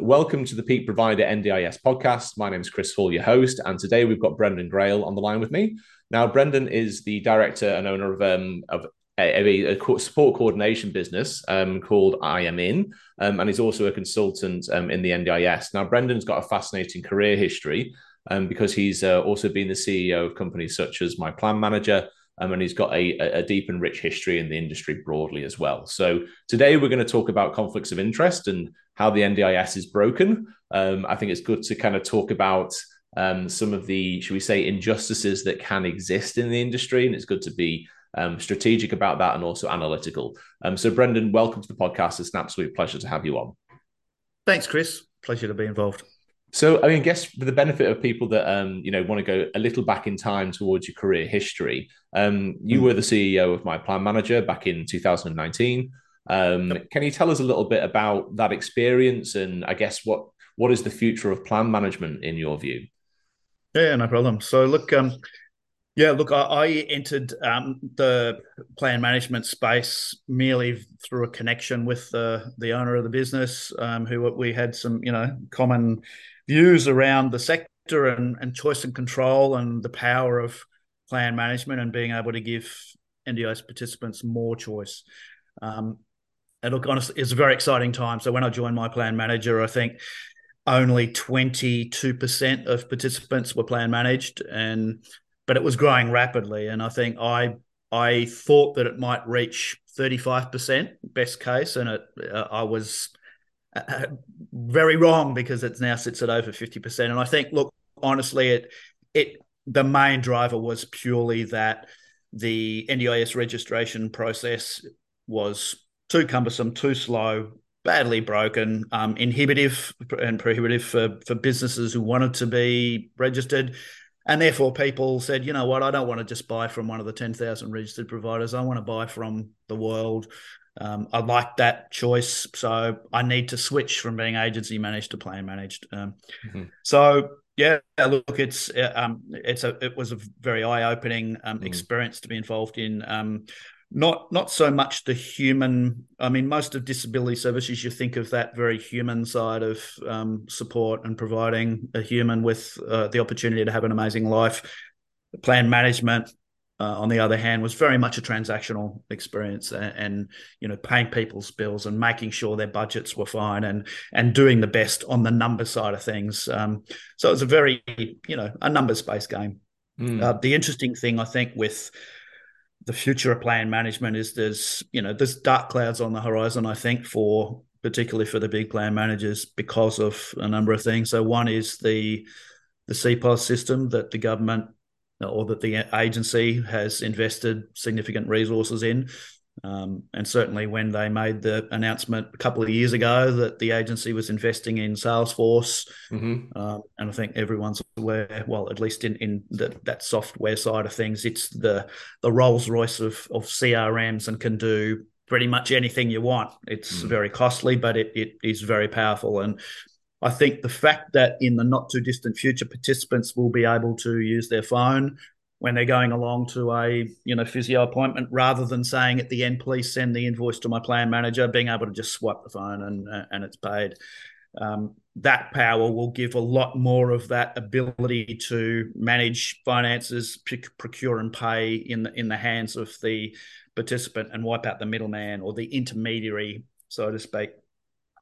Welcome to the Peak Provider NDIS podcast. My name is Chris Hall, your host, and today we've got Brendon Grail on the line with me. Now, Brendon is the director and owner of, um, of a, a, support coordination business um, called I Am In, um, and he's also a consultant um, in the NDIS. Now, Brendon's got a fascinating career history um, because he's uh, also been the CEO of companies such as My Plan Manager, um, and he's got a, a, deep and rich history in the industry broadly as well. So today we're going to talk about conflicts of interest and how the NDIS is broken. Um, I think it's good to kind of talk about um, some of the, should we say, injustices that can exist in the industry, and it's good to be um, strategic about that and also analytical. Um, so, Brendon, welcome to the podcast. It's an absolute pleasure to have you on. Thanks, Chris. Pleasure to be involved. So, I mean, I guess for the benefit of people that um, you know want to go a little back in time towards your career history, um, you mm. were the CEO of My Plan Manager back in 2019. Um, yep. Can you tell us a little bit about that experience and I guess what what is the future of plan management in your view? Yeah, no problem. So, look, um, yeah, look, I, I entered um, the plan management space merely through a connection with the the owner of the business, um, who we had some, you know, common views around the sector and, and choice and control and the power of plan management and being able to give NDIS participants more choice. Um, and look, honestly, it's a very exciting time. So when I joined my plan manager, I think only 22% of participants were plan managed and but it was growing rapidly and I think I I thought that it might reach 35% best case and it uh, I was very wrong because it now sits at over 50%. And I think, look, honestly, it it the main driver was purely that the NDIS registration process was too cumbersome, too slow, badly broken, um, inhibitive and prohibitive for, for businesses who wanted to be registered. And therefore, people said, you know what, I don't want to just buy from one of the 10,000 registered providers. I want to buy from the world. Um, I like that choice, so I need to switch from being agency managed to plan managed. Um, mm-hmm. So yeah, look, it's uh, um, it's a it was a very eye opening um, mm. experience to be involved in. Um, not not so much the human. I mean, most of disability services, you think of that very human side of um, support and providing a human with uh, the opportunity to have an amazing life. Plan management uh, on the other hand, was very much a transactional experience, and, and, you know, paying people's bills and making sure their budgets were fine, and and doing the best on the number side of things. Um, so it was a very, you know, a numbers based game. Mm. Uh, the interesting thing, I think, with the future of plan management is there's, you know, there's dark clouds on the horizon. I think for particularly for the big plan managers because of a number of things. So one is the the CPOS system that the government or that the agency has invested significant resources in. Um, and certainly when they made the announcement a couple of years ago that the agency was investing in Salesforce, mm-hmm. um, and I think everyone's aware, well, at least in, in the, that software side of things, it's the the Rolls Royce of, of CRMs and can do pretty much anything you want. It's mm. very costly, but it, it is very powerful. And I think the fact that in the not too distant future, participants will be able to use their phone when they're going along to a you know physio appointment, rather than saying at the end, please send the invoice to my plan manager, being able to just swipe the phone and and it's paid. Um, that power will give a lot more of that ability to manage finances, procure and pay in the in the hands of the participant and wipe out the middleman or the intermediary, so to speak.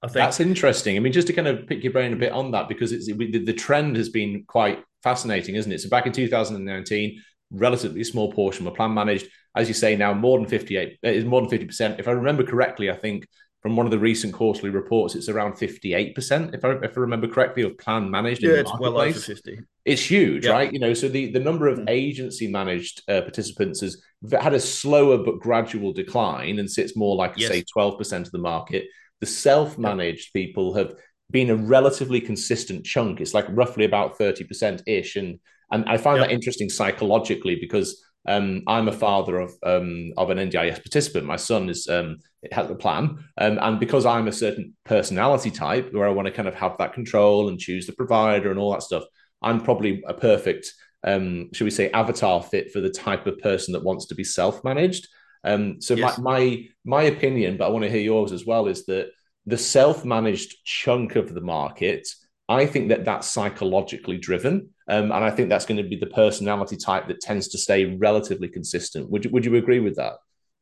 I think that's interesting. I mean, just to kind of pick your brain a bit on that, because it's the, the trend has been quite fascinating, isn't it? So back in 2019, relatively small portion were plan managed. As you say now, more than 58 uh, is more than 50%. If I remember correctly, I think from one of the recent quarterly reports, it's around 58%, if I, if I remember correctly, of plan managed. Yeah, it's well over 50. It's huge, right? You know, so the, the number of mm. agency managed uh, participants has had a slower but gradual decline and sits more like, yes. say, 12% of the market. The self managed people have been a relatively consistent chunk. It's like roughly about 30% ish. And, and I find that interesting psychologically because um, I'm a father of um, of an NDIS participant. My son is um, has a plan, um, and because I'm a certain personality type where I want to kind of have that control and choose the provider and all that stuff, I'm probably a perfect, um, should we say, avatar fit for the type of person that wants to be self managed. Um, so yes. my, my my opinion, but I want to hear yours as well, is that the self-managed chunk of the market, I think that that's psychologically driven, um, and I think that's going to be the personality type that tends to stay relatively consistent. Would you, would you agree with that?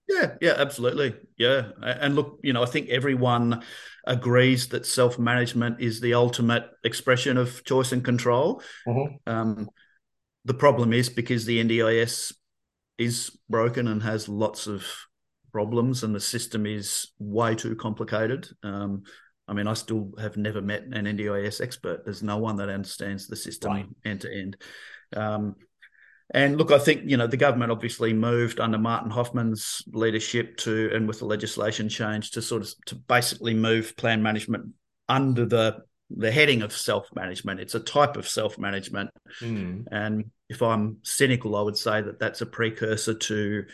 Yeah, yeah, absolutely. Yeah. And look, you know, I think everyone agrees that self management is the ultimate expression of choice and control. Mm-hmm. Um, the problem is because the NDIS is broken and has lots of problems, and the system is way too complicated. Um, I mean, I still have never met an NDIS expert. There's no one that understands the system end to end. Um, and look, I think you know the government obviously moved under Martin Hoffman's leadership to, and with the legislation change to sort of to basically move plan management under the the heading of self management. It's a type of self management, mm. and if I'm cynical, I would say that that's a precursor to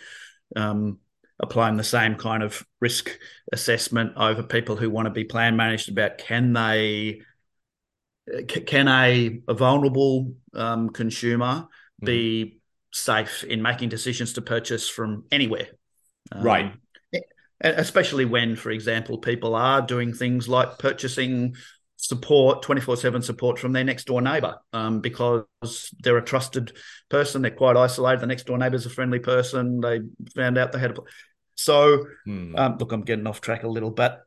um, applying the same kind of risk assessment over people who want to be plan managed about can they can a, a vulnerable um, consumer be mm. safe in making decisions to purchase from anywhere. Um, right. Especially when, for example, people are doing things like purchasing support 24-7 support from their next door neighbor um, because they're a trusted person they're quite isolated the next door neighbor's a friendly person they found out they had a so hmm. um, look i'm getting off track a little but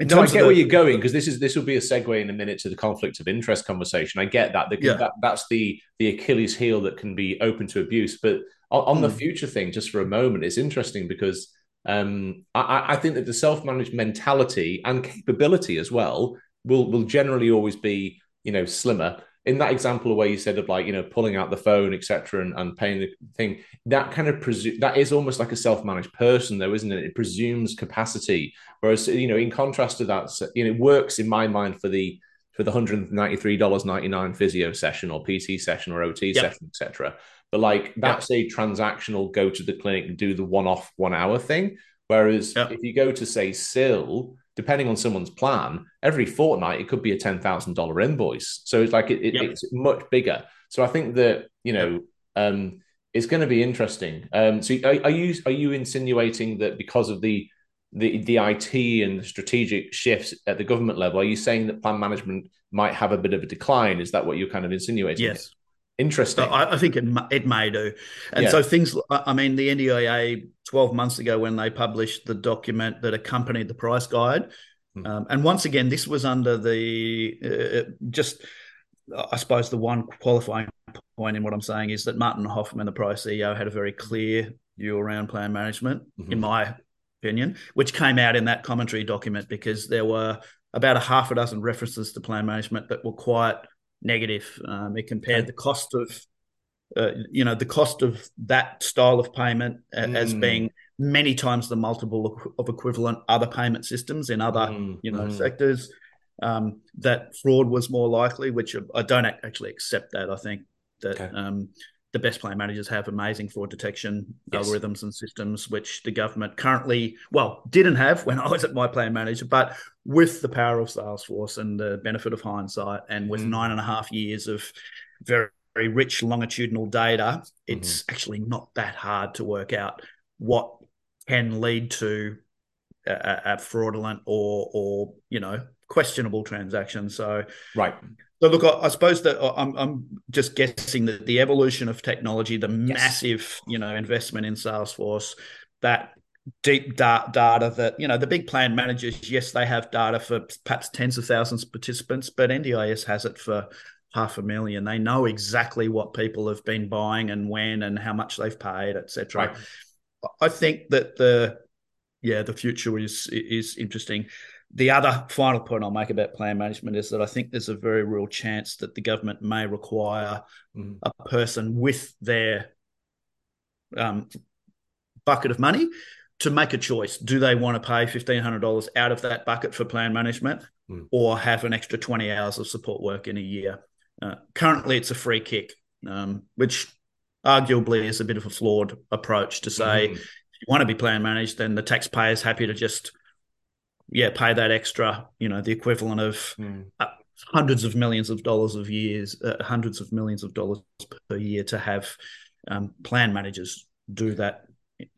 no, I get the, where you're going because this is this will be a segue in a minute to the conflict of interest conversation. I get that. The, yeah. that that's the the Achilles heel that can be open to abuse. But on, on the hmm. future thing, just for a moment, it's interesting because um, I, I think that the self managed mentality and capability as well will will generally always be you know slimmer in that example where you said of like you know pulling out the phone etc and, and paying the thing that kind of presume that is almost like a self-managed person though isn't it it presumes capacity whereas you know in contrast to that you know it works in my mind for the for the $193.99 physio session or pt session or ot yep. session etc but like that's yep. a transactional go to the clinic and do the one-off one hour thing whereas yep. if you go to say SIL depending on someone's plan, every fortnight it could be a ten thousand dollar invoice. So it's like it, it, yep. it's much bigger. So I think that you know um, it's going to be interesting. Um, so are, are, you are you insinuating that because of the the the IT and the strategic shifts at the government level, are you saying that plan management might have a bit of a decline? Is that what you're kind of insinuating? Yes. Interesting. I, I, think it it may do, and yeah. so things. I mean, the NDIA twelve months ago when they published the document that accompanied the price guide, hmm. um, and once again, this was under the uh, just. I suppose the one qualifying point in what I'm saying is that Martin Hoffman, the price CEO, had a very clear view around plan management, mm-hmm. in my opinion, which came out in that commentary document because there were about a half a dozen references to plan management that were quite negative. Um, it compared the cost of, uh, you know, the cost of that style of payment mm. as being many times the multiple of equivalent other payment systems in other, mm. you know, mm. sectors. Um, that fraud was more likely, which I don't actually accept that. I think that okay. um, the best plan managers have amazing fraud detection yes. algorithms and systems, which the government currently, well, didn't have when I was at my plan manager, but with the power of Salesforce and the benefit of hindsight, and with mm. nine and a half years of very, very rich longitudinal data, it's mm-hmm. actually not that hard to work out what can lead to a, a fraudulent or, or you know, questionable transaction. So, right. So look, I, I, suppose that I'm, I'm just guessing that the evolution of technology, the yes. massive, you know, investment in Salesforce, that deep da- data that you know the big plan managers, yes, they have data for perhaps tens of thousands of participants, but NDIS has it for half a million. They know exactly what people have been buying and when and how much they've paid, etc. Right. I think that the yeah the future is is interesting the other final point I'll make about plan management is that I think there's a very real chance that the government may require mm. a person with their um, bucket of money to make a choice. Do they want to pay $1,500 out of that bucket for plan management mm. or have an extra 20 hours of support work in a year? Uh, currently, it's a free kick, um, which arguably is a bit of a flawed approach to say mm. if you want to be plan managed, then the taxpayer is happy to just yeah, pay that extra, you know, the equivalent of mm. hundreds of millions of dollars of years, uh, hundreds of millions of dollars per year to have um, plan managers do that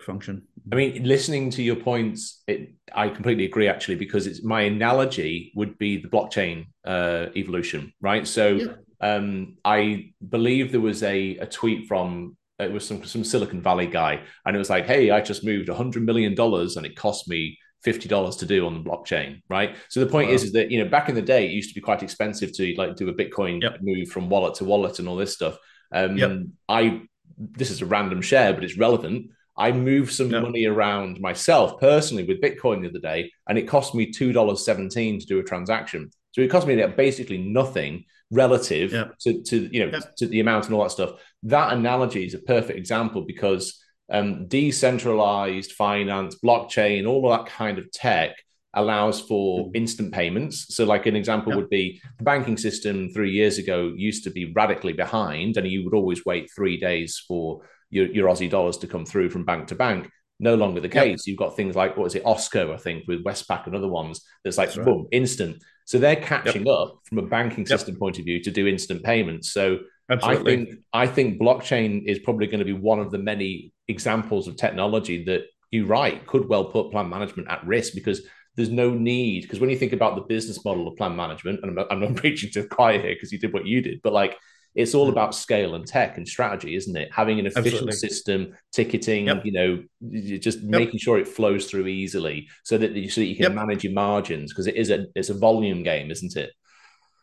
function. I mean, listening to your points, it, I completely agree actually because it's my analogy would be the blockchain uh, evolution, right? So yeah. um, I believe there was a, a tweet from it was some some Silicon Valley guy, and it was like, "Hey, I just moved a hundred million dollars, and it cost me fifty dollars to do on the blockchain." Right. So the point wow. is, is that you know back in the day, it used to be quite expensive to like do a Bitcoin yep. move from wallet to wallet and all this stuff. Um, yep. I this is a random share, but it's relevant. I moved some yep. money around myself personally with Bitcoin the other day, and it cost me two dollars seventeen to do a transaction. So it cost me basically nothing relative to, to you know to the amount and all that stuff. That analogy is a perfect example because um, decentralized finance, blockchain, all of that kind of tech allows for mm. instant payments. So, like an example yep. would be the banking system three years ago used to be radically behind, and you would always wait three days for your, your Aussie dollars to come through from bank to bank. No longer the case. Yep. You've got things like what is it, Osko, I think, with Westpac and other ones. That's like that's boom, right. instant. So they're catching yep. up from a banking system point of view to do instant payments. So Absolutely. I think I think blockchain is probably going to be one of the many examples of technology that you right could well put plan management at risk because there's no need because when you think about the business model of plan management and I'm not, I'm not preaching to the choir here because you did what you did but like it's all mm. about scale and tech and strategy isn't it having an efficient Absolutely. system ticketing yep. you know just yep. making sure it flows through easily so that you, so that you can yep. manage your margins because it is a it's a volume game isn't it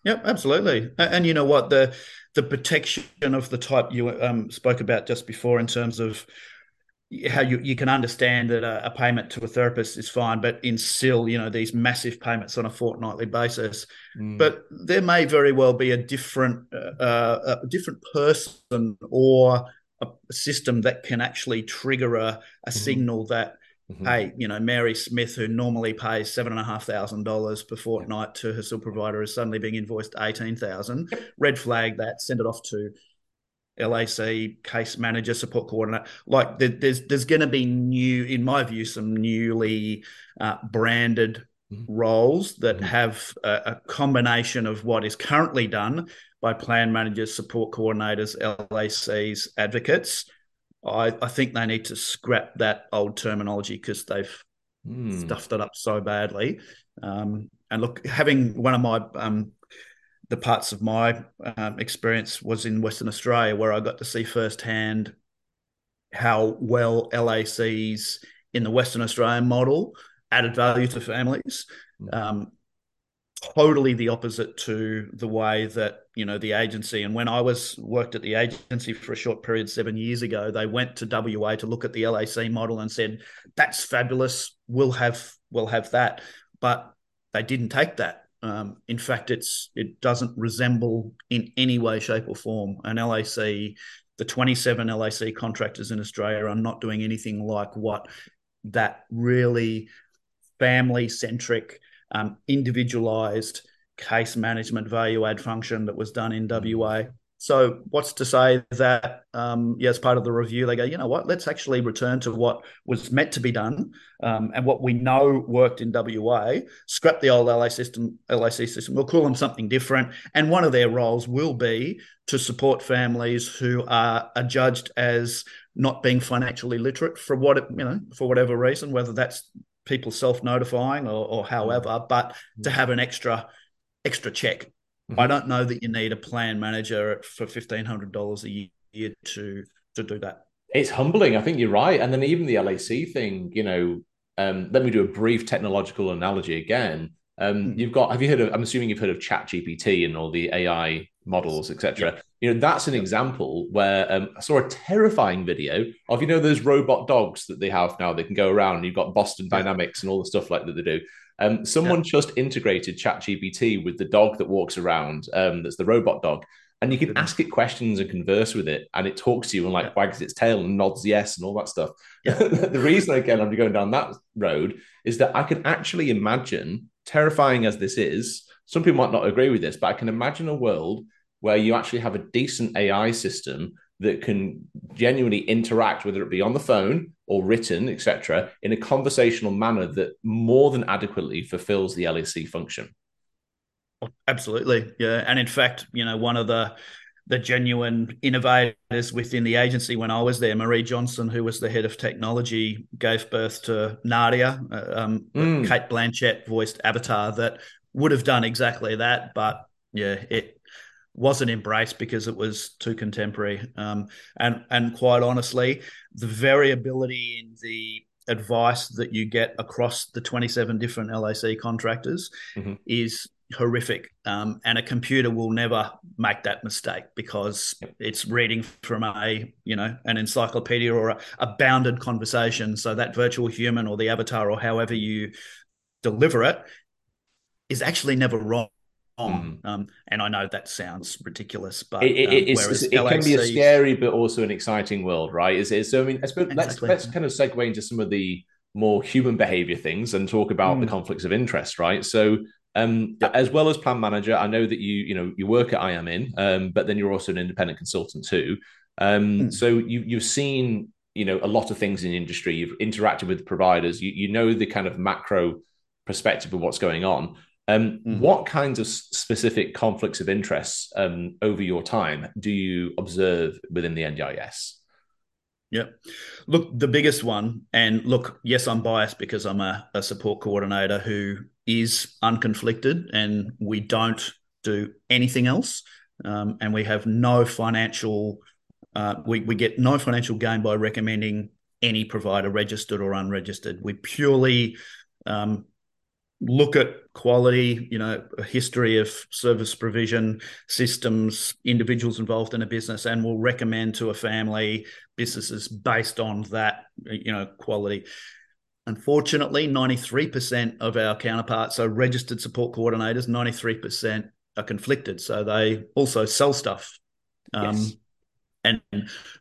Yep, absolutely. And you know what the the protection of the type you um, spoke about just before in terms of how you, you can understand that a, a, payment to a therapist is fine, but in still, you know, these massive payments on a fortnightly basis. Mm. But there may very well be a different uh, a different person or a system that can actually trigger a, a mm-hmm. signal that mm-hmm. hey, you know, Mary Smith, who normally pays seven and a half thousand dollars per fortnight to her super provider, is suddenly being invoiced eighteen thousand. Red flag that, send it off to LAC case manager, support coordinator. Like there's there's going to be new, in my view, some newly uh, branded mm-hmm. roles that mm-hmm. have a, a, combination of what is currently done by plan managers, support coordinators, LACs, advocates. I, I think they need to scrap that old terminology because they've mm. stuffed it up so badly. Um, and look, having one of my um, the parts of my um, experience was in Western Australia, where I got to see firsthand how well LACs in the Western Australian model added value to families. Um, totally the opposite to the way that you know the agency and when i was worked at the agency for a short period seven years ago they went to wa to look at the lac model and said that's fabulous. We'll have we'll have that. But they didn't take that um, in fact, it's it doesn't resemble in any way, shape, or form an LAC. The 27 LAC contractors in Australia are not doing anything like what that really family centric, um, individualized case management value add function that was done in WA so, what's to say that, um, yeah, as part of the review, they go, you know what, let's actually return to what was meant to be done um, and what we know worked in WA, scrap the old LA system, LAC system. We'll call them something different. And one of their roles will be to support families who are adjudged as not being financially literate for what, it, you know, for whatever reason, whether that's people self notifying or, or however, but to have an extra, extra check Mm-hmm. I don't know that you need a plan manager for fifteen hundred dollars a year to to do that. It's humbling. I think you're right. And then even the LAC thing, you know, um, let me do a brief technological analogy again. Um, mm. You've got, have you heard of, I'm assuming you've heard of ChatGPT and all the AI models, etc. Yeah. You know, that's an example where um, I saw a terrifying video of, you know, those robot dogs that they have now. They can go around and you've got Boston. Dynamics and all the stuff like that they do. Um, someone yeah. just integrated ChatGPT with the dog that walks around. Um, that's the robot dog, and you can ask it questions and converse with it, and it talks to you and like yeah. wags its tail and nods yes and all that stuff. Yeah. the reason again I'm going down that road is that I can actually imagine, terrifying as this is, some people might not agree with this, but I can imagine a world where you actually have a decent AI system that can genuinely interact, whether it be on the phone or written, etc., in a conversational manner that more than adequately fulfills the LAC function. Absolutely, yeah. And in fact, you know, one of the the genuine innovators within the agency when I was there. Marie Johnson, who was the head of technology, gave birth to Nadia. Uh, um, mm. Cate Blanchett voiced Avatar that would have done exactly that, but yeah, it wasn't embraced because it was too contemporary. Um, and and quite honestly, the variability in the advice that you get across the 27 different LAC contractors mm-hmm. is horrific. Um, and a computer will never make that mistake because it's reading from a, you know, an encyclopedia or a, a bounded conversation. So that virtual human or the avatar or however you deliver it is actually never wrong. Mm. Um, and I know that sounds ridiculous, but it, it, um, it LAC... can be a scary but also an exciting world, right? Is it? So I mean, I suppose exactly. let's let's kind of segue into some of the more human behavior things and talk about mm. the conflicts of interest, right? So um, yep. As well as plan manager, I know that you you know you work at IAMIN, um, but then you're also an independent consultant too. Um, mm. So you you've seen you know a lot of things in the industry. You've interacted with providers. You you know the kind of macro perspective of what's going on. Um, mm. What kinds of specific conflicts of interest um, over your time do you observe within the NDIS? Yeah. Look, the biggest one, and look, yes, I'm biased because I'm a, a support coordinator who is unconflicted and we don't do anything else. Um, and we have no financial, uh, we, we get no financial gain by recommending any provider, registered or unregistered. We purely um, look at quality, you know, a history of service provision, systems, individuals involved in a business, and will recommend to a family businesses based on that, you know, quality. Unfortunately, 93% of our counterparts are registered support coordinators, 93% are conflicted. So they also sell stuff. Um, yes. And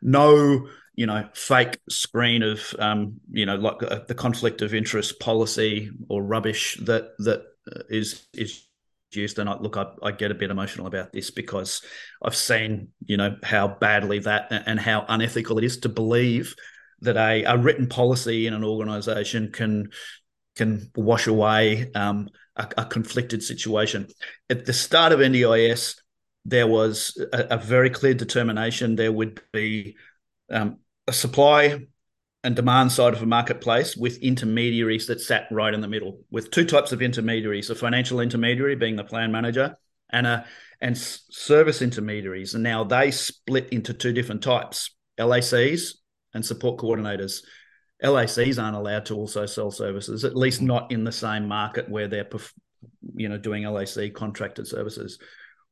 no, you know, fake screen of, um, you know, like uh, the conflict of interest policy or rubbish that that is is used. And I, look, I, I, get a bit emotional about this because I've seen, you know, how badly that and how unethical it is to believe that a, a written policy in an organization can can wash away um, a, a, conflicted situation. At the start of NDIS, there was a, a very clear determination there would be um, a supply and demand side of a marketplace with intermediaries that sat right in the middle, with two types of intermediaries: a financial intermediary being the plan manager, and a and service intermediaries. And now they split into two different types: LACs and support coordinators. LACs aren't allowed to also sell services, at least not in the same market where they're, you know, doing LAC contracted services.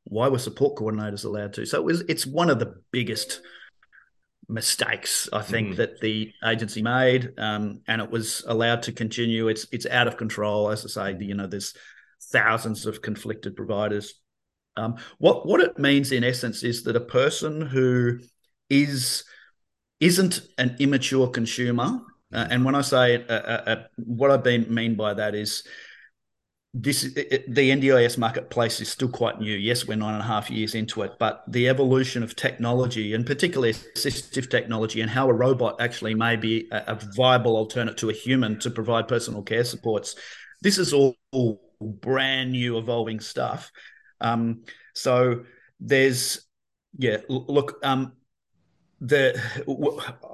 Why were support coordinators allowed to? So it was. It's one of the biggest mistakes I think mm. that the agency made, um, and it was allowed to continue. It's it's out of control, as I say. You know, there's thousands of conflicted providers. Um, what what it means in essence is that a person who is isn't an immature consumer. Uh, and when I say uh, uh, uh what I been, mean by that is this the NDIS marketplace is still quite new. Yes, we're nine and a half years into it, but the evolution of technology and particularly assistive technology and how a robot actually may be a, a viable alternate to a human to provide personal care supports. This is all, all brand new, evolving stuff. Um, so there's yeah, look, um, the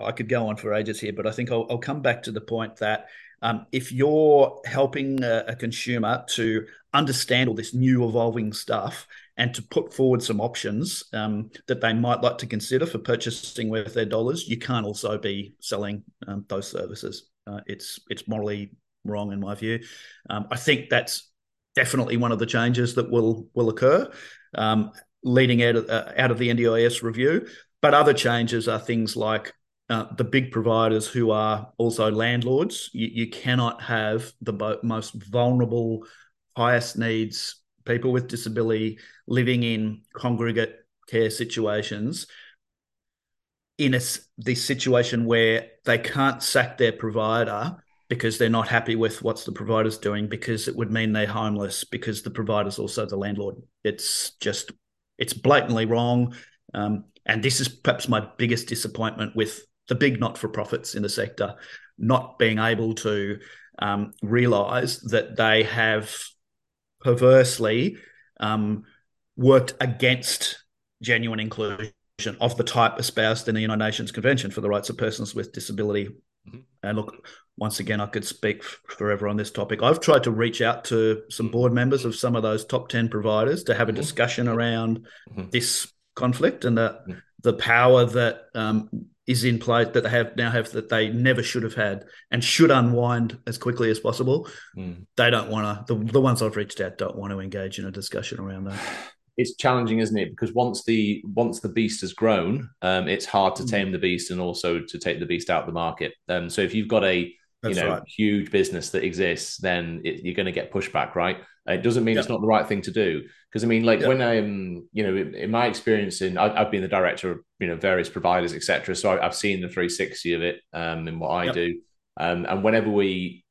I could go on for ages here, but I think I'll, I'll come back to the point that um, if you're helping a, a, consumer to understand all this new evolving stuff and to put forward some options um, that they might like to consider for purchasing with their dollars, you can't also be selling um, those services. Uh, it's it's morally wrong in my view. Um, I think that's definitely one of the changes that will will occur um, leading out of, uh, out of the NDIS review. But other changes are things like uh, the big providers who are also landlords. You, you cannot have the bo- most vulnerable, highest needs people with disability living in congregate care situations in a, this situation where they can't sack their provider because they're not happy with what's the provider's doing because it would mean they're homeless because the provider's also the landlord. It's just it's blatantly wrong. Um, and this is perhaps my biggest disappointment with the big not for profits in the sector not being able to um, realize that they have perversely um, worked against genuine inclusion of the type espoused in the United Nations Convention for the Rights of Persons with Disability. Mm-hmm. And look, once again, I could speak forever on this topic. I've tried to reach out to some board members of some of those top 10 providers to have a mm-hmm. discussion around mm-hmm. this conflict and the, mm-hmm. the power that um, is in place that they have now have that they never should have had and should unwind as quickly as possible. Mm. They don't want to, the, the ones I've reached out don't want to engage in a discussion around that it's challenging, isn't it? Because once the once the beast has grown, um, it's hard to mm. tame the beast and also to take the beast out of the market. Um, so if you've got a That's you know right. huge business that exists, then it, you're going to get pushback, right? It doesn't mean it's not the right thing to do. Because I mean, like when I'm, you know, in my experience, in I, have been the director of you know various providers, etc. So I, have seen the 360 of it um, in what I do. Um, and whenever we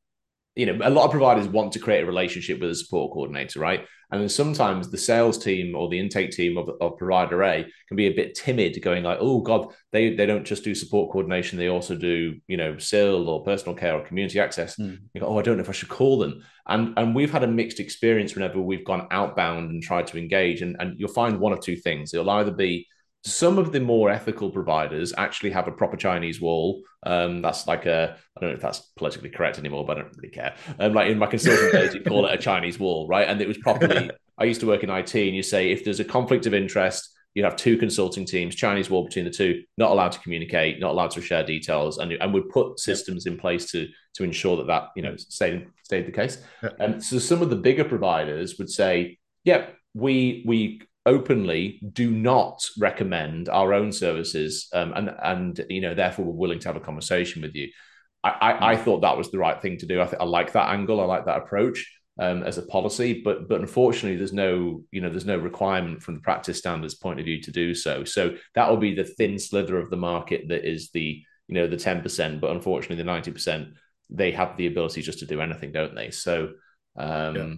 you know, a lot of providers want to create a relationship with a support coordinator, right? And then sometimes the sales team or the intake team of, of provider A can be a bit timid, going like, "Oh God, they they don't just do support coordination; they also do you know SIL or personal care or community access." Mm. You go, "Oh, I don't know if I should call them." And and we've had a mixed experience whenever we've gone outbound and tried to engage, and and you'll find one of two things: it'll either be some of the more ethical providers actually have a proper Chinese wall. Um, that's like a I don't know if that's politically correct anymore, but I don't really care. Um, like in my consulting days, you call it a Chinese wall, right? And it was properly. I used to work in IT, and you say if there's a conflict of interest, you have two consulting teams, Chinese wall between the two, not allowed to communicate, not allowed to share details, and and would put systems in place to to ensure that that you know stayed stayed the case. And so some of the bigger providers would say, "Yep, yeah, we we openly do not recommend our own services um, and and you know therefore we're willing to have a conversation with you. I, I, I thought that was the right thing to do. I, th- I like that angle. I like that approach um, as a policy but but unfortunately there's no you know there's no requirement from the practice standards point of view to do so. So that will be the thin slither of the market that is the you know the 10% but unfortunately the 90% they have the ability just to do anything don't they? So um yeah.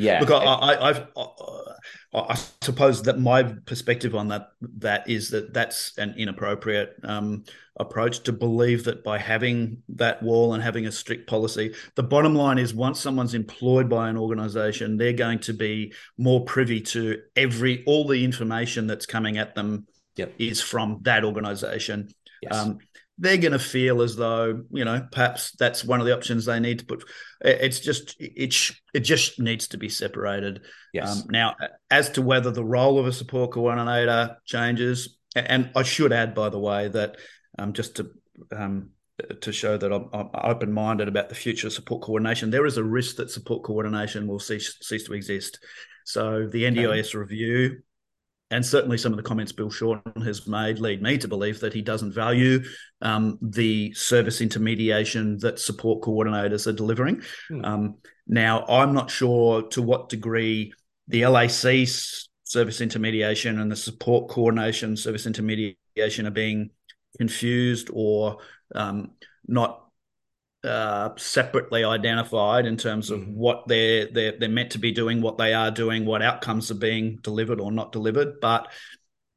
Yeah. Look, I, have I suppose that my perspective on that that is that that's an inappropriate um, approach to believe that by having that wall and having a strict policy, the bottom line is once someone's employed by an organisation, they're going to be more privy to every all the information that's coming at them yep. is from that organisation. Yes. Um, they're going to feel as though you know perhaps that's one of the options they need to put it's just it it just needs to be separated. Yes. Um, now as to whether the role of a support coordinator changes and i should add by the way that um, just to um, to show that I'm, I'm open-minded about the future of support coordination there is a risk that support coordination will cease cease to exist. So the ndis okay. review and certainly some of the comments Bill Shorten has made lead me to believe that he doesn't value um, the service intermediation that support coordinators are delivering. Hmm. Um, now, I'm not sure to what degree the LAC service intermediation and the support coordination service intermediation are being confused or um, not uh, separately identified in terms of mm-hmm. what they're, they're they're meant to be doing, what they are doing, what outcomes are being delivered or not delivered. But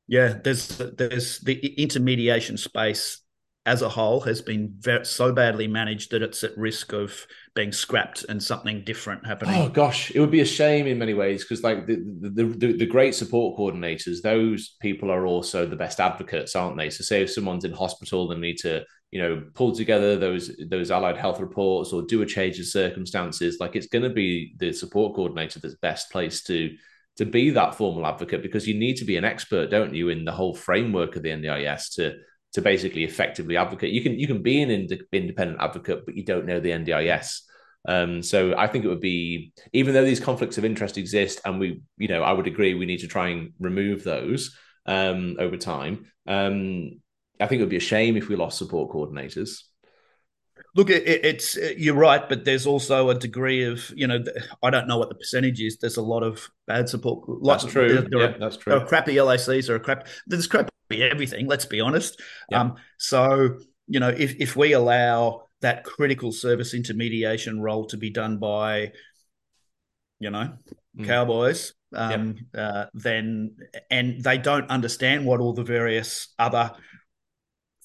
yeah, there's there's the intermediation space as a whole has been very, so badly managed that it's at risk of being scrapped and something different happening. Oh gosh, it would be a shame in many ways because like the, the the, the great support coordinators, those people are also the best advocates, aren't they? So say if someone's in hospital, they need to you know pull together those those allied health reports or do a change of circumstances like it's going to be the support coordinator that's best placed to to be that formal advocate because you need to be an expert don't you in the whole framework of the ndis to to basically effectively advocate you can you can be an ind- independent advocate but you don't know the ndis um, so I think it would be, even though these conflicts of interest exist, and we, you know, I would agree we need to try and remove those um, over time. Um, I think it would be a shame if we lost support coordinators. Look, it, it's you're right, but there's also a degree of you know I don't know what the percentage is. There's a lot of bad support. Lots, that's true. There, there yeah, are, that's true. There are crappy LACs. Are crap. There's crappy everything. Let's be honest. Um, so you know, if if we allow that critical service intermediation role to be done by, you know, mm. cowboys, um, yep. uh, then and they don't understand what all the various other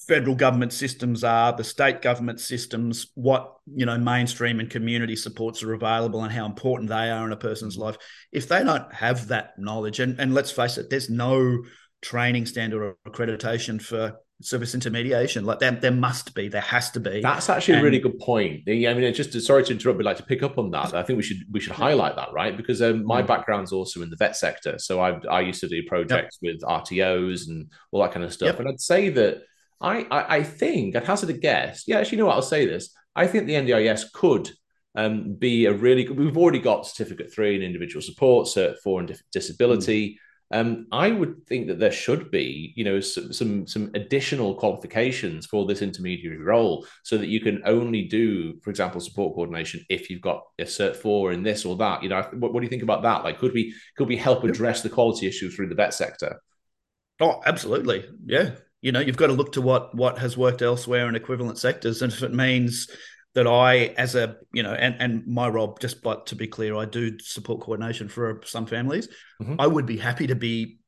federal government systems are, the state government systems, what you know mainstream and community supports are available, and how important they are in a person's life. If they don't have that knowledge, and, and let's face it, there's no training standard or accreditation for service intermediation. Like there, there must be, there has to be. That's actually and, a really good point. I mean, just sorry to interrupt, but like to pick up on that, I think we should we should highlight that, right? Because um, my mm. background's also in the vet sector, so I I used to do projects yep. with RTOs and all that kind of stuff, yep. and I'd say that I, I I think I'd hazard a guess. Yeah, actually, you know what? I'll say this. I think the NDIS could um, be a really good. We've already got certificate three in individual support, cert four in disability. Mm. Um, I would think that there should be, you know, some, some, some additional qualifications for this intermediary role, so that you can only do, for example, support coordination if you've got a cert four in this or that. You know, what, what do you think about that? Like, could we could we help address the quality issue through the vet sector? Oh, absolutely, yeah. You know, you've got to look to what what has worked elsewhere in equivalent sectors, and if it means that I, as a you know, and and my role, just but to be clear, I do support coordination for some families. Mm-hmm. I would be happy to be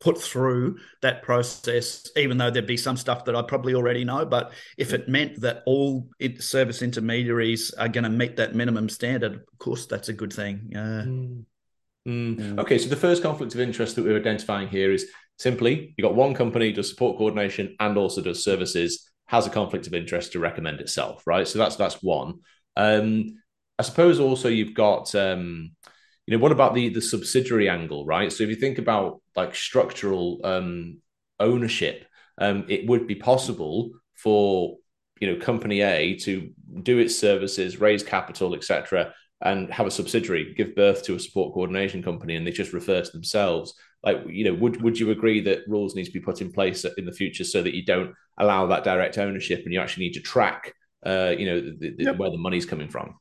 put through that process, even though there'd be some stuff that I probably already know. But if it meant that all service intermediaries are going to meet that minimum standard, of course, that's a good thing. Uh, mm. Mm. Okay, so the first conflict of interest that we're identifying here is simply you've got one company does support coordination and also does services has a conflict of interest to recommend itself, right? So that's that's one. Um, I suppose also you've got um, you know what about the the subsidiary angle, right? So if you think about like structural um, ownership, um, it would be possible for you know company A to do its services, raise capital, etc., and have a subsidiary give birth to a support coordination company, and they just refer to themselves like you know would would you agree that rules need to be put in place in the future so that you don't allow that direct ownership and you actually need to track uh, you know the, the, yep. where the money's coming from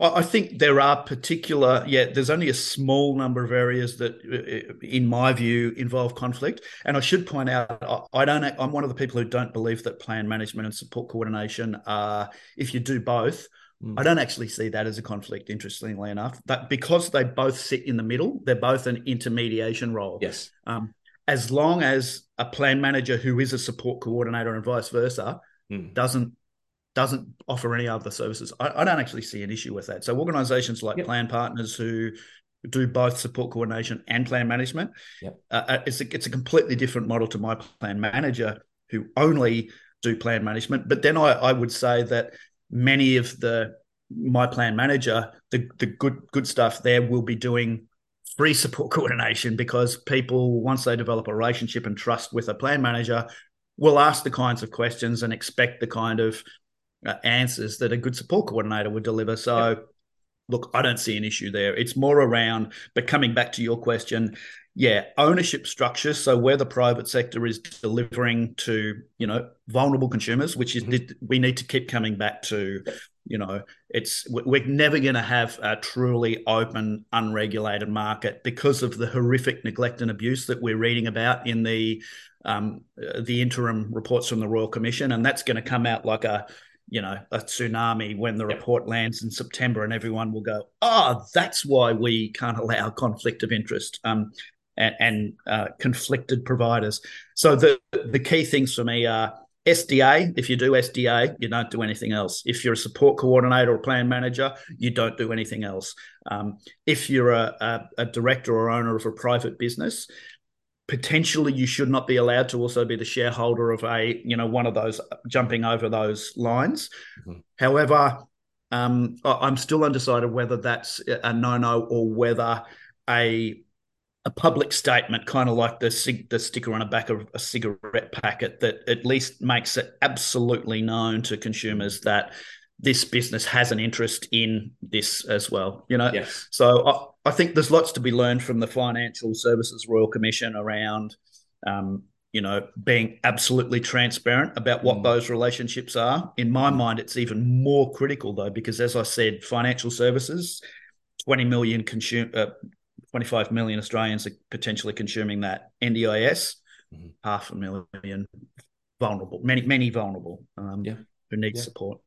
I think there are particular, yeah, there's only a small number of areas that, uh, in my view, involve conflict. And I should point out, I don't, I'm one of the people who don't believe that plan management and support coordination are, if you do both, Mm. I don't actually see that as a conflict, interestingly enough. But because they both sit in the middle, they're both an intermediation role. Yes. Um, as long as a plan manager who is a support coordinator and vice versa mm. doesn't doesn't offer any other services, I, I, don't actually see an issue with that. So organisations like yep. Plan Partners who do both support coordination and plan management, yep. Uh, uh, it's a, it's a completely different model to my plan manager who only do plan management. But then I, I would say that many of the my plan manager, the the good good stuff there will be doing free support coordination because people once they develop a relationship and trust with a plan manager will ask the kinds of questions and expect the kind of uh, answers that a good support coordinator would deliver. So. Yeah. Look, I don't see an issue there. It's more around, but coming back to your question, yeah, ownership structure. So where the private sector is delivering to, you know, vulnerable consumers, which is mm-hmm. we need to keep coming back to, you know, it's we're never going to have a truly open, unregulated market because of the horrific neglect and abuse that we're reading about in the um, the interim reports from the Royal Commission, and that's going to come out like a you know a tsunami when the report lands in September, and everyone will go, "Oh, that's why we can't allow conflict of interest." Um, and, and uh, conflicted providers. So the the key things for me are SDA. If you do SDA, you don't do anything else. If you're a support coordinator or plan manager, you don't do anything else. Um, if you're a, a, a director or owner of a private business, potentially you should not be allowed to also be the shareholder of a you know one of those jumping over those lines. Mm-hmm. However, um, I'm still undecided whether that's a no no or whether a a public statement, kind of like the cig- the sticker on the back of a cigarette packet, that at least makes it absolutely known to consumers that this business has an interest in this as well. You know, yes. so I, I think there's lots to be learned from the Financial Services Royal Commission around, um, you know, being absolutely transparent about what mm. those relationships are. In my mind, it's even more critical though, because as I said, financial services, 20 million consume, uh, 25 million Australians are potentially consuming that. NDIS, mm-hmm. half a million vulnerable, many, many vulnerable um, yeah. who need yeah. support.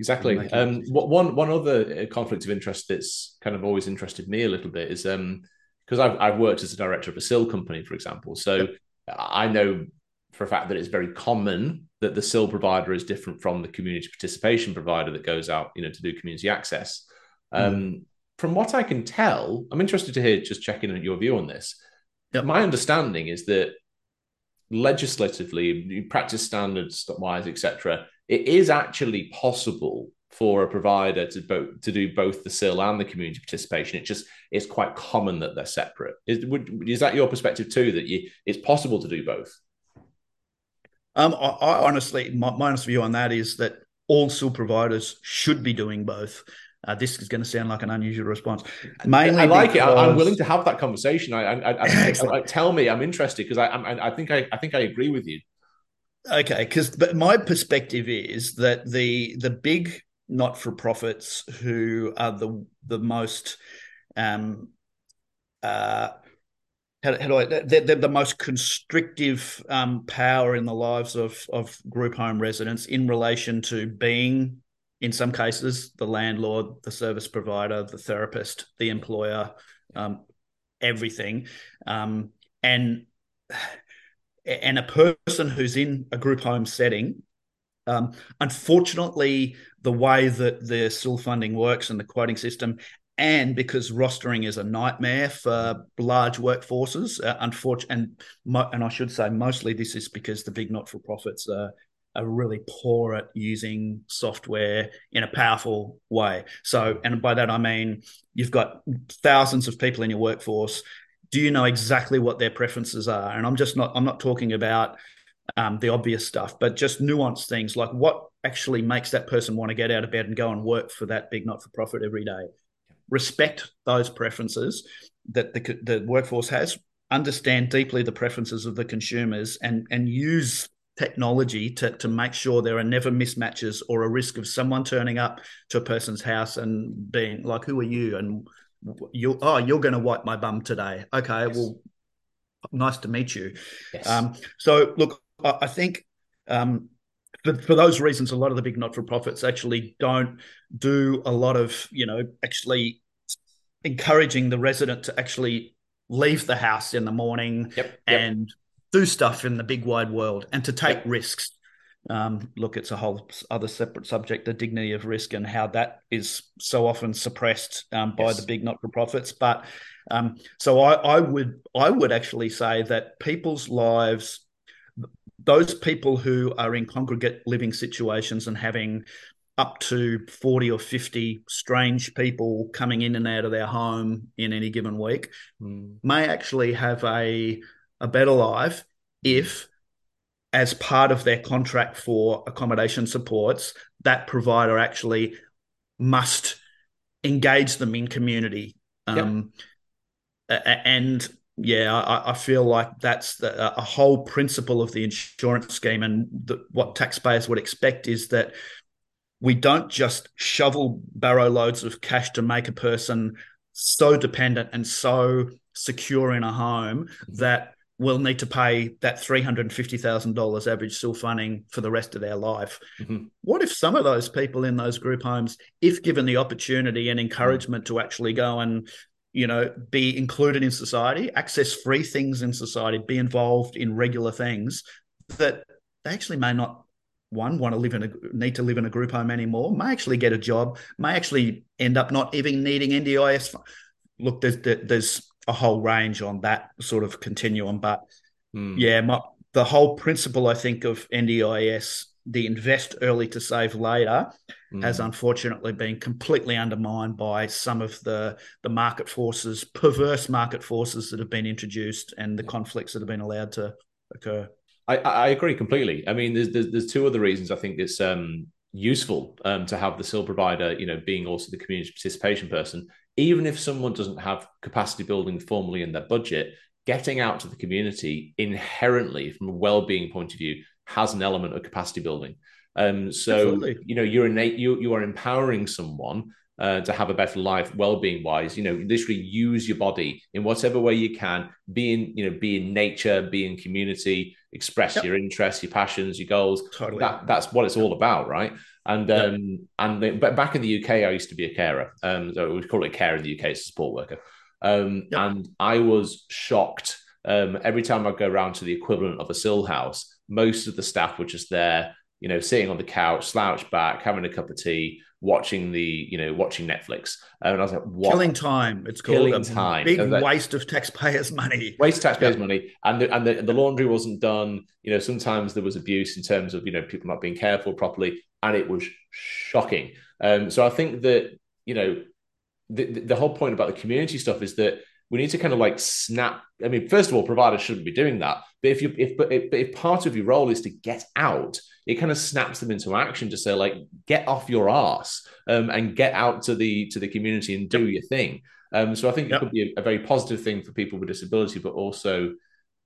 Exactly. Um, one, one other uh, conflict of interest that's kind of always interested me a little bit is um, because I've, I've worked as a director of a SIL company, for example. So. I know for a fact that it's very common that the SIL provider is different from the community participation provider that goes out, you know, to do community access. Mm. Um, from what I can tell, I'm interested to hear just checking in your view on this. yep. my understanding is that legislatively, practice standards wise, etc., it is actually possible for a provider to both to do both the SIL and the community participation. It just it's quite common that they're separate. Is, would, is that your perspective too? That you, it's possible to do both. Um, I, I honestly, my, my honest view on that is that all SIL providers should be doing both. Uh, this is going to sound like an unusual response. Mainly, I like because... it. I, am willing to have that conversation. I, I, I, I tell me, I'm interested because I, I, think I, I think I agree with you. Okay, because but my perspective is that the the big not for profits who are the the most um, uh, how, how do I, they're, they're, the most constrictive um, power in the lives of, of group home residents in relation to being, in some cases, the landlord, the service provider, the therapist, the employer, um, everything. Um, and, and a person who's in a group home setting, um, unfortunately, the way that the SIL funding works and the quoting system and because rostering is a nightmare for large workforces, uh, unfortunately, and mo- and I should say mostly this is because the big not for profits are are really poor at using software in a powerful way. So, and by that I mean you've got thousands of people in your workforce. Do you know exactly what their preferences are? And I'm just not. I'm not talking about um, the obvious stuff, but just nuanced things like what actually makes that person want to get out of bed and go and work for that big not for profit every day respect those preferences that the, the workforce has, understand deeply the preferences of the consumers, and and use technology to, to make sure there are never mismatches or a risk of someone turning up to a person's house and being like, "Who are you?" and you oh you're going to wipe my bum today. Okay, yes. well, nice to meet you. Yes. Um, so look, I, I think um, for, for those reasons, a lot of the big not for profits actually don't do a lot of, you know, actually encouraging the resident to actually leave the house in the morning yep, yep. and do stuff in the big wide world and to take yep. risks. Um, look, it's a whole other separate subject, the dignity of risk and how that is so often suppressed um, by yes. the big not for profits. But um, so I, I would I would actually say that people's lives those people who are in congregate living situations and having up to 40 or 50 strange people coming in and out of their home in any given week mm. may actually have a, a better life if as part of their contract for accommodation supports that provider actually must engage them in community um, yep. and yeah, I, I, feel like that's the, a whole principle of the insurance scheme, and the, what taxpayers would expect is that we don't just shovel barrow loads of cash to make a person so dependent and so secure in a home mm-hmm. that will need to pay that $350,000 average SIL funding for the rest of their life. Mm-hmm. What if some of those people in those group homes, if given the opportunity and encouragement to actually go and you know, be included in society, access free things in society, be involved in regular things that they actually may not one want to live in a need to live in a group home anymore, may actually get a job, may actually end up not even needing NDIS. Look, there's there's a whole range on that sort of continuum, but mm. yeah, my, the whole principle I think of NDIS the invest early to save later mm. has unfortunately been completely undermined by some of the the market forces, perverse market forces that have been introduced and the conflicts that have been allowed to occur. I, I agree completely. I mean, there's, there's, there's two other reasons I think it's um, useful um, to have the SIL provider, you know, being also the community participation person. Even if someone doesn't have capacity building formally in their budget, getting out to the community inherently, from a well-being point of view, has an element of capacity building. Um, so Absolutely. you know you're innate, you you are empowering someone uh, to have a better life, well-being wise. You know, literally use your body in whatever way you can. Be in you know be in nature, be in community, express yep. your interests, your passions, your goals. Totally. That, that's what it's all about, right? And yep. um and but back in the UK, I used to be a carer. Um, so we call it a carer in the UK, it's a support worker. Um, yep. and I was shocked. Um, every time I go around to the equivalent of a SIL house, most of the staff were just there, you know, sitting on the couch, slouched back, having a cup of tea, watching the you know watching Netflix. And I was like, what? Killing time. It's called Killing a time. big that- waste of taxpayers' money. waste taxpayers' money, and the, and the, the laundry wasn't done. You know, sometimes there was abuse in terms of you know people not being careful properly, and it was shocking. Um, so I think that you know the, the whole point about the community stuff is that we need to kind of like snap. I mean, first of all, providers shouldn't be doing that, but if you if but if, but if part of your role is to get out, it kind of snaps them into action to say like get off your ass um, and get out to the to the community and do your thing. Um, so I think it could be a, a very positive thing for people with disability, but also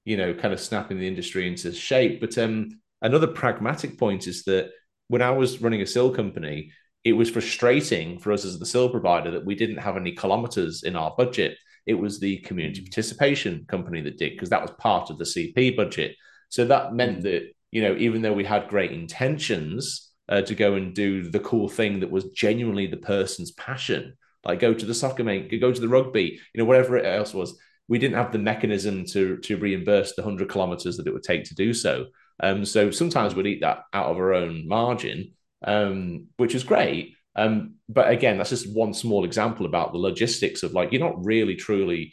you know, kind of snapping the industry into shape. But um, another pragmatic point is that when I was running a SIL company, it was frustrating for us as the SIL provider that we didn't have any kilometers in our budget. It was the community participation company that did, because that was part of the CP budget. So that meant Mm. that, you know, even though we had great intentions uh, to go and do the cool thing that was genuinely the person's passion, like go to the soccer mate, go to the rugby, you know, whatever it else was, we didn't have the mechanism to to reimburse the 100 kilometers that it would take to do so. Um, so sometimes we'd eat that out of our own margin, um, which is great. Um, but again, that's just one small example about the logistics of like you're not really truly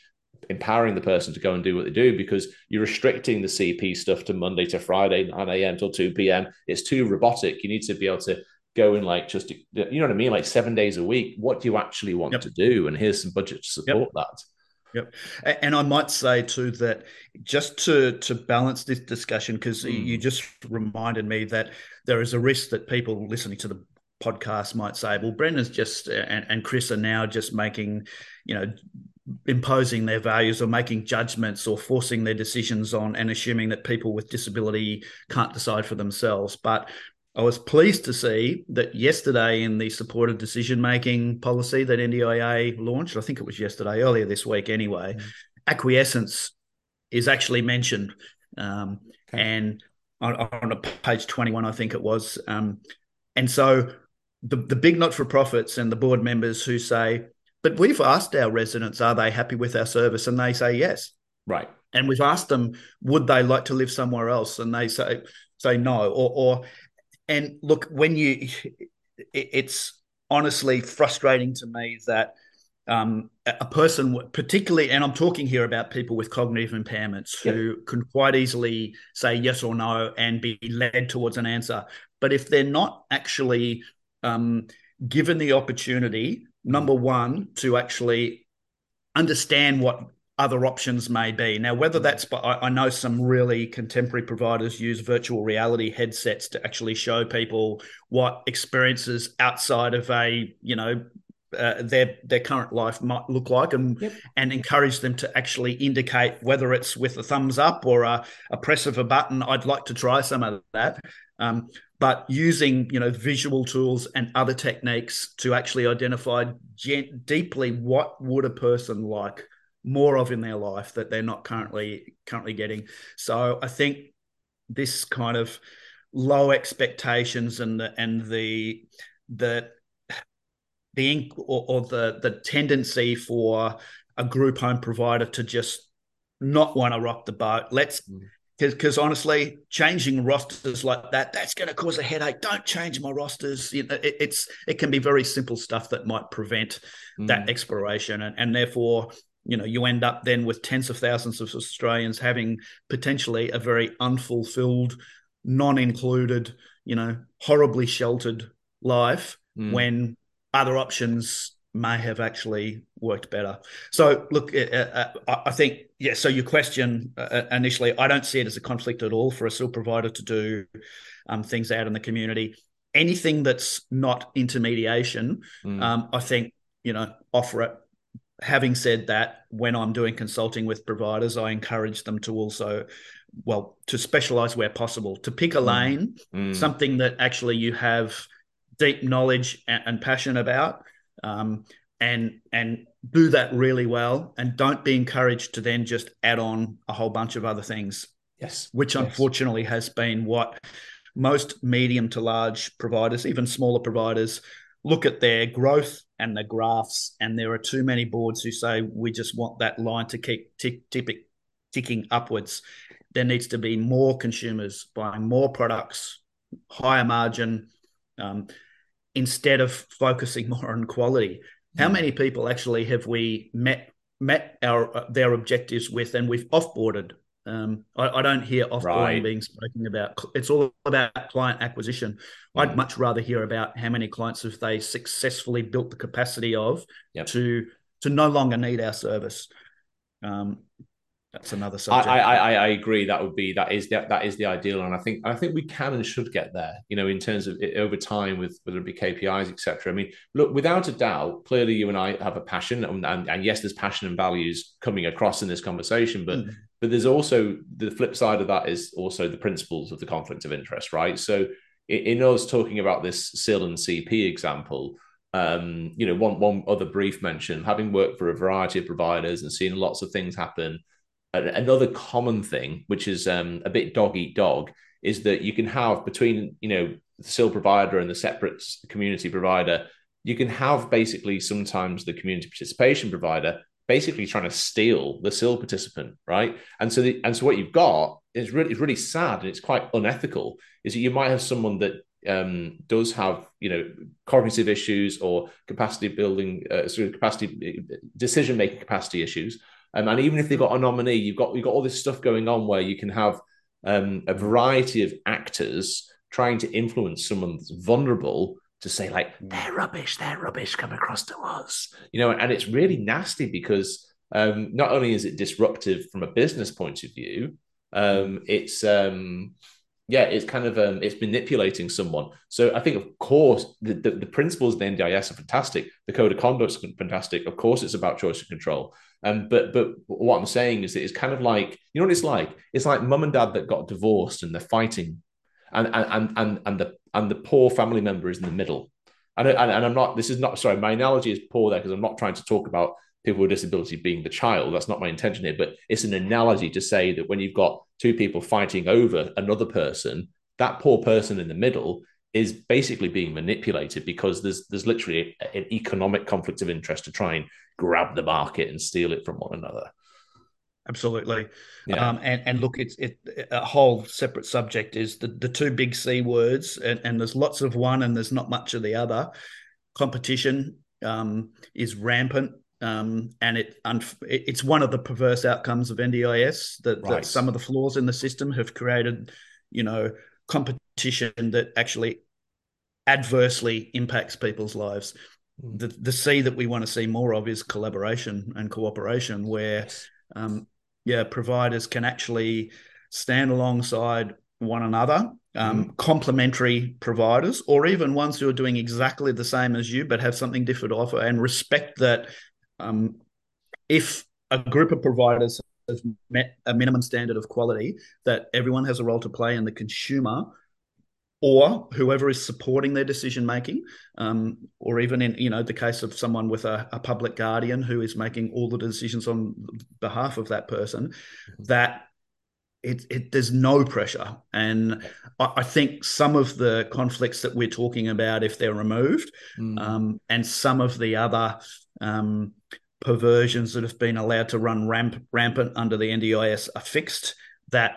empowering the person to go and do what they do because you're restricting the CP stuff to Monday to Friday, 9 a.m. till 2 p.m. It's too robotic. You need to be able to go in like just you know what I mean, like seven days a week. What do you actually want Yep. to do? And here's some budget to support that. A- And I might say too that just to to balance this discussion, because Mm. you just reminded me that there is a risk that people listening to the podcast might say, "Well, Brendon's just and, and Chris are now just making, you know, imposing their values or making judgments or forcing their decisions on and assuming that people with disability can't decide for themselves." But I was pleased to see that yesterday in the supported decision making policy that NDIA launched, I think it was yesterday, earlier this week anyway, Mm. acquiescence is actually mentioned. Um, Okay. And on, on a page 21, I think it was. Um, and so the, the big not for profits and the board members who say, but we've asked our residents, are they happy with our service? And they say yes Right. and we've asked them would they like to live somewhere else and they say say no or or and look when you it's honestly frustrating to me that um, a person particularly and i'm talking here about people with cognitive impairments who can quite easily say yes or no and be led towards an answer. But if they're not actually um, given the opportunity number one to actually understand what other options may be. Now, whether that's, but I, I know some really contemporary providers use virtual reality headsets to actually show people what experiences outside of a, you know, uh, their their current life might look like, and Yep. and encourage them to actually indicate whether it's with a thumbs up or a, a press of a button. I'd like to try some of that. Um, but using you know visual tools and other techniques to actually identify gen- deeply what would a person like more of in their life that they're not currently currently getting. So I think this kind of low expectations and the and the the the ink or, or the the tendency for a group home provider to just not want to rock the boat. Let's Mm. because honestly, changing rosters like that, that's going to cause a headache. Don't change my rosters. You know, it, it's it can be very simple stuff that might prevent that Mm. exploration, and, and therefore, you know, you end up then with tens of thousands of Australians having potentially a very unfulfilled, non-included, you know, horribly sheltered life Mm. when other options may have actually worked better. So, look, uh, uh, I I think, yeah. So, your question uh, initially, I don't see it as a conflict at all for a SIL provider to do um, things out in the community. Anything that's not intermediation, Mm. um, I think, you know, offer it. Having said that, when I'm doing consulting with providers, I encourage them to also, well, to specialize where possible, to pick a Mm. lane, Mm. something that actually you have deep knowledge and, and passion about, um, and and do that really well, and don't be encouraged to then just add on a whole bunch of other things, yes. which Yes. unfortunately has been what most medium to large providers, even smaller providers, look at their growth and the graphs, and there are too many boards who say we just want that line to keep tick, tick, ticking upwards. There needs to be more consumers buying more products, higher margin. Um, instead of focusing more on quality. How mm. many people actually have we met met our their objectives with, and we've offboarded? Um, I, I, don't hear offboarding right. being spoken about. It's all about client acquisition. Mm. I'd much rather hear about how many clients have they successfully built the capacity of yep. to to no longer need our service. Um, that's another subject. I, I, I agree. That would be that is the, that is the ideal, and I think I think we can and should get there. You know, in terms of it, over time with whether it be KPIs, etc. I mean, look, without a doubt, clearly you and I have a passion, and, and, and yes, there's passion and values coming across in this conversation, but mm. But there's also the flip side of that is also the principles of the conflict of interest, right? So in, us talking about this SIL and CP example. Um, you know, one one other brief mention, having worked for a variety of providers and seen lots of things happen another common thing, which is um, a bit dog eat dog, is that you can have between you know the SIL provider and the separate community provider, you can have basically sometimes the community participation provider basically trying to steal the SIL participant, right? And so the, and so what you've got is really is really sad and it's quite unethical. Is that you might have someone that um, does have you know cognitive issues or capacity building, uh, sort of capacity decision making capacity issues um, and even if they've got a nominee, you've got you've got all this stuff going on where you can have um, a variety of actors trying to influence someone that's vulnerable to say like mm. they're rubbish, they're rubbish, come across to us, you know, and it's really nasty because um, not only is it disruptive from a business point of view, um, it's um, yeah, it's kind of um, it's manipulating someone. So I think, of course, the, the, the principles of the NDIS are fantastic. The code of conduct is fantastic. Of course, it's about choice and control. Um, but but what I'm saying is that it's kind of like you know what it's like. It's like mum and dad that got divorced and they're fighting, and and and and the and the poor family member is in the middle. And, and, and I'm not. This is not. Sorry, my analogy is poor there because I'm not trying to talk about people with disability being the child. That's not my intention here. But it's an analogy to say that when you've got two people fighting over another person, that poor person in the middle is basically being manipulated because there's there's literally an economic conflict of interest to try and grab the market and steal it from one another. Absolutely, yeah. um, and and look, it's it a whole separate subject is the the two big C words, and, and there's lots of one and there's not much of the other. Competition um, is rampant um, and it it's one of the perverse outcomes of NDIS that, right. that, some of the flaws in the system have created, you know, competition that actually adversely impacts people's lives. Mm. The the C that we want to see more of is collaboration and cooperation, where, um, yeah, providers can actually stand alongside one another, um, mm. complementary providers, or even ones who are doing exactly the same as you but have something different to offer, and respect that um, if a group of providers has met a minimum standard of quality, that everyone has a role to play in the consumer or whoever is supporting their decision making, um, or even in you know the case of someone with a, a, public guardian who is making all the decisions on behalf of that person, mm-hmm. that it, it, there's no pressure. And I, I, think some of the conflicts that we're talking about, if they're removed, mm. um, and some of the other um, perversions that have been allowed to run ramp, rampant under the NDIS are fixed, that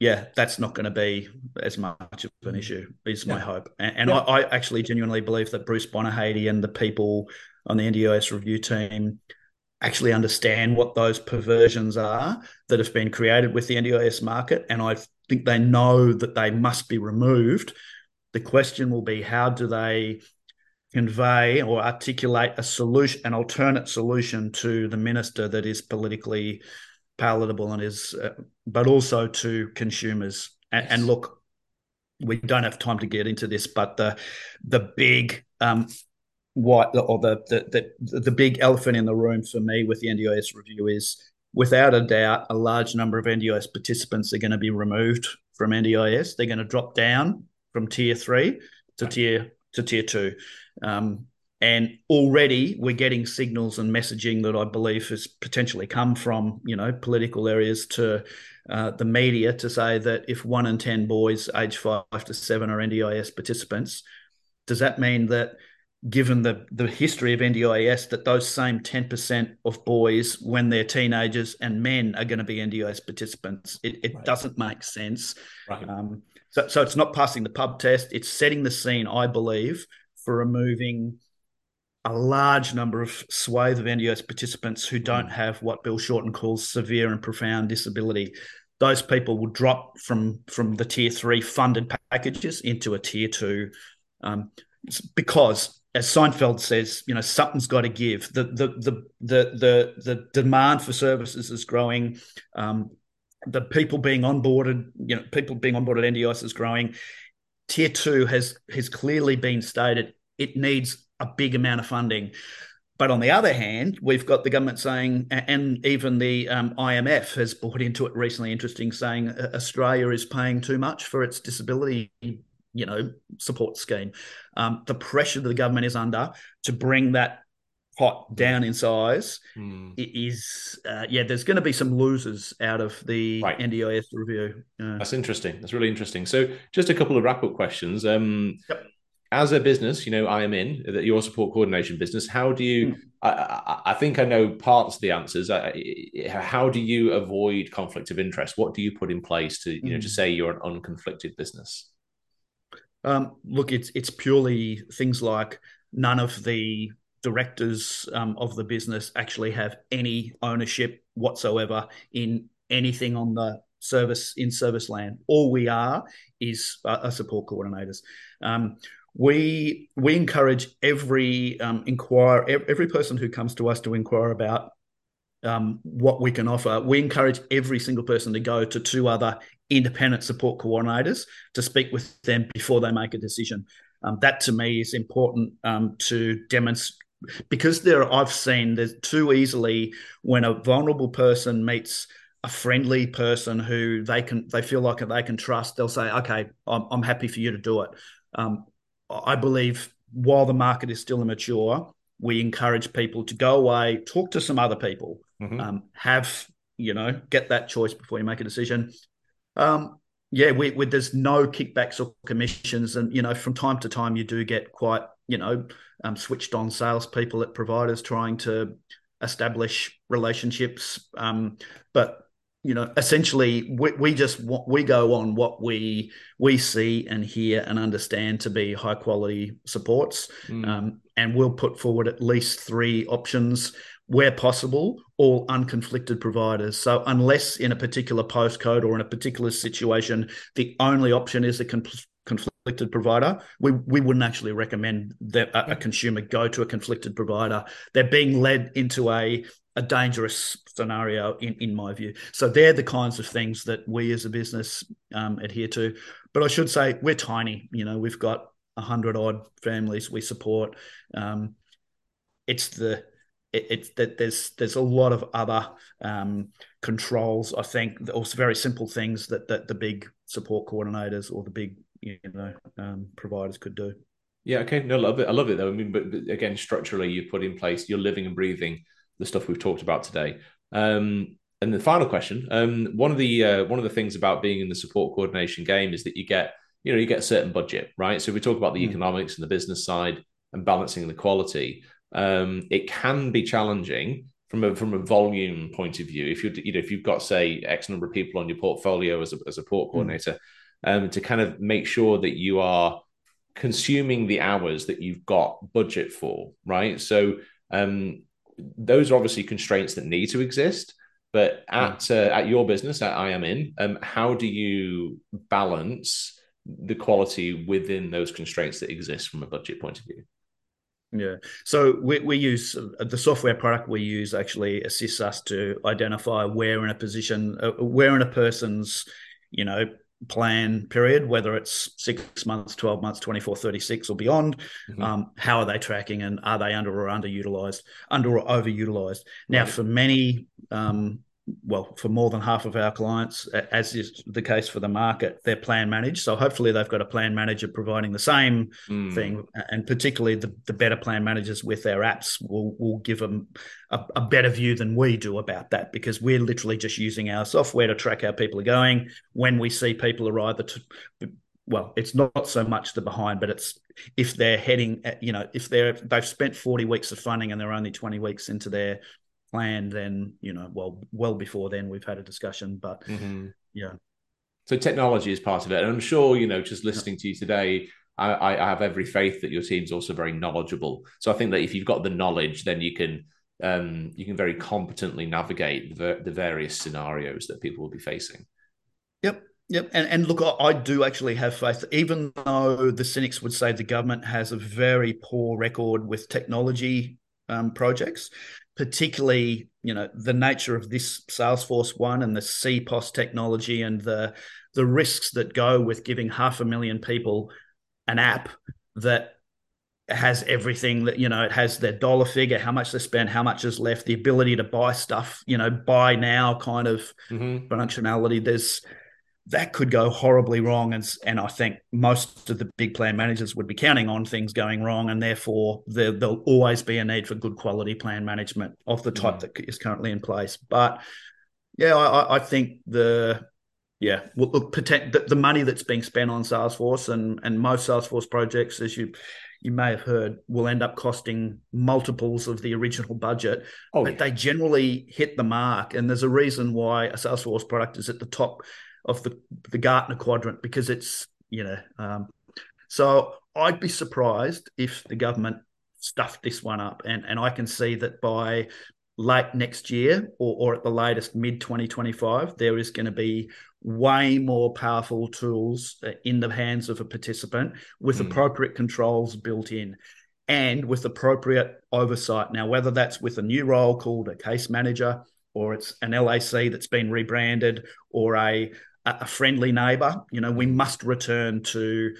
yeah, that's not going to be as much of an issue. Is yeah. my hope, and, and yeah. I, I, actually genuinely believe that Bruce Bonyhady and the people on the NDIS review team actually understand what those perversions are that have been created with the NDIS market, and I think they know that they must be removed. The question will be how do they convey or articulate a solution, an alternate solution to the minister that is politically palatable and is, uh, but also to consumers. And, yes. and, look, we don't have time to get into this, but the the big um, what or the, the the the big elephant in the room for me with the NDIS review is without a doubt a large number of NDIS participants are going to be removed from NDIS. They're going to drop down from tier three to tier to tier two. Um, and already we're getting signals and messaging that I believe has potentially come from you know political areas to uh, the media to say that if one in ten boys aged five to seven are NDIS participants, does that mean that given the the history of NDIS that those same 10% of boys when they're teenagers and men are going to be NDIS participants it, it right. doesn't make sense right. um, so, so it's not passing the pub test it's setting the scene I believe for removing a large number of swathe of NDIS participants who don't mm. have what Bill Shorten calls severe and profound disability. Those people will drop from from the tier three funded packages into a tier two, um, because as Seinfeld says, you know something's got to give. The the the the the, the demand for services is growing. Um, the people being onboarded, you know, people being onboarded NDIS is growing. Tier two has has clearly been stated it needs a big amount of funding. But on the other hand, we've got the government saying, and even the um, IMF has bought into it recently, interesting, saying Australia is paying too much for its disability, you know, support scheme. Um, the pressure that the government is under to bring that pot down in size mm. is, uh, yeah, there's going to be some losers out of the right. NDIS review. Uh, That's interesting. That's really interesting. So, just a couple of wrap up questions. Um, yep as a business, you know, I am in that your support coordination business. How do you? Mm. I, I, think I know parts of the answers. how do you avoid conflict of interest? What do you put in place to, you mm. know, to hmm. say you're an unconflicted business? Um, look, it's it's purely things like none of the directors um, of the business actually have any ownership whatsoever in anything on the service in service land. All we are is uh, support coordinators. Um, we we encourage every um, inquire every person who comes to us to inquire about um, what we can offer. We encourage every single person to go to two other independent support coordinators to speak with them before they make a decision. Um, that to me is important um, to demonstrate because there I've seen there's too easily when a vulnerable person meets a friendly person who they can they feel like they can trust they'll say okay I'm, I'm happy for you to do it um, I believe while the market is still immature, we encourage people to go away, talk to some other people, mm-hmm. um, have you know, get that choice before you make a decision. Um, yeah, we, we, there's no kickbacks or commissions, and you know, from time to time, you do get quite you know um, switched on salespeople at providers trying to establish relationships. Um, but you know, essentially, we, we just we go on what we we see and hear and understand to be high quality supports, mm. um, and we'll put forward at least three options where possible, all unconflicted providers. So unless in a particular postcode or in a particular situation, the only option is a conflicted provider, we, we wouldn't actually recommend that a, a, consumer go to a conflicted provider. They're being led into a a dangerous scenario in, in my view. So they're the kinds of things that we as a business um, adhere to. But I should say we're tiny. You know, we've got a hundred odd families we support. Um, it's the it, it's that there's there's a lot of other um, controls. I think also very simple things that that the big support coordinators or the big you know um, providers could do. Yeah. Okay. No, love it. I love it though. I mean, but, but again, structurally, you put in place. You're living and breathing the stuff we've talked about today. Um, and the final question: um, one of the uh, one of the things about being in the support coordination game is that you get you know you get a certain budget, right? So we talk about the mm. economics and the business side and balancing the quality. Um, it can be challenging from a from a volume point of view. If you you know if you've got say X number of people on your portfolio as a as a port hmm. coordinator, mm. um, to kind of make sure that you are consuming the hours that you've got budget for, right? So um, those are obviously constraints that need to exist. But at mm. uh, at your business, at I am in, um, how do you balance the quality within those constraints that exist from a budget point of view? Yeah. So we, we use uh, the software product we use actually assists us to identify where in a position, uh, where in a person's, you know, plan period, whether it's six months, 12 months, 24, 36 or beyond. Mm-hmm. Um, how are they tracking and are they under or underutilized, under or overutilized? Now, right. for many um, well, for more than half of our clients, as is the case for the market, they're plan managed. So hopefully they've got a plan manager providing the same mm. thing. And particularly the, the better plan managers with their apps will, will give them a, a, better view than we do about that because we're literally just using our software to track how people are going. When we see people are either to, well, it's not so much the behind, but it's if they're heading, at, you know, if they're they've spent 40 weeks of funding and they're only 20 weeks into their planned, then you know, well, well before then we've had a discussion. But mm-hmm. yeah. So technology is part of it, and I'm sure you know, just listening to you today, I, I have every faith that your team's also very knowledgeable. So I think that if you've got the knowledge, then you can um, you can very competently navigate the, the various scenarios that people will be facing. Yep. Yep. And, and look, I do actually have faith, even though the cynics would say the government has a very poor record with technology um, projects, particularly, you know, the nature of this Salesforce one and the CPOS technology and the the risks that go with giving half a million people an app that has everything that you know it has their dollar figure how much they spend how much is left the ability to buy stuff you know buy now kind of mm-hmm. functionality there's that could go horribly wrong and and I think most of the big plan managers would be counting on things going wrong and therefore there, will always be a need for good quality plan management of the type mm-hmm. that is currently in place but yeah I, I think the yeah, well, look, the, the money that's being spent on Salesforce and and most Salesforce projects, as you you may have heard, will end up costing multiples of the original budget. Oh, but yeah. they generally hit the mark, and there's a reason why a Salesforce product is at the top of the the Gartner quadrant because it's you know. Um, so I'd be surprised if the government stuffed this one up, and and I can see that by late next year or, or at the latest mid 2025 there is going to be way more powerful tools uh, in the hands of a participant with mm. appropriate controls built in and with appropriate oversight. Now, whether that's with a new role called a case manager or it's an LAC that's been rebranded or a, a friendly neighbor, you know, we must return to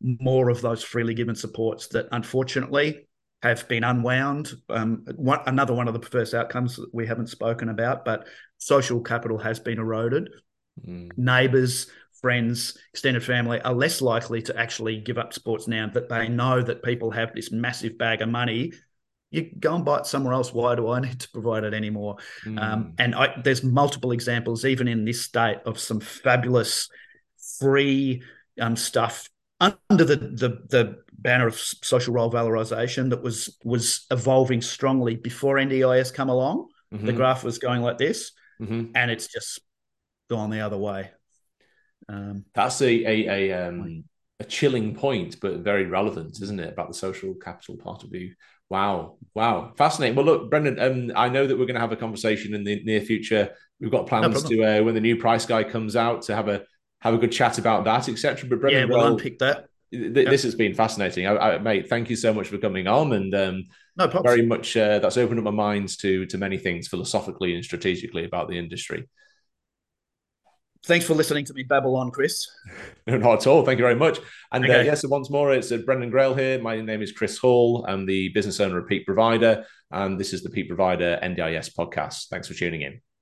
more of those freely given supports that unfortunately have been unwound. Um, one, another one of the first outcomes that we haven't spoken about, but social capital has been eroded. Mm. Neighbours, friends, extended family are less likely to actually give up sports now that they know that people have this massive bag of money. You go and buy it somewhere else. Why do I need to provide it anymore? Mm. Um, and I, there's multiple examples, even in this state, of some fabulous free um, stuff under the, the the banner of social role valorization that was was evolving strongly before NDIS come along. Mm-hmm. The graph was going like this, mm-hmm. and it's just gone the other way. Um, That's a a a, um, a chilling point, but very relevant, isn't it, about the social capital part of you? Wow, wow, fascinating. Well, look, Brendon, um, I know that we're going to have a conversation in the near future. We've got plans no to uh, when the new price guy comes out to have a have a good chat about that, etc. But Brendon, yeah, we'll, well unpick that. Th-. This has been fascinating, I, I, mate. Thank you so much for coming on, and um, no, very much uh, that's opened up my minds to to many things philosophically and strategically about the industry. Thanks for listening to me babble on, Chris. no, not at all. Thank you very much. And uh, okay. uh, yes, once more, it's uh, Brendon Grail here. My name is Chris Hall. I'm the business owner of Peak Provider, and this is the Peak Provider NDIS podcast. Thanks for tuning in.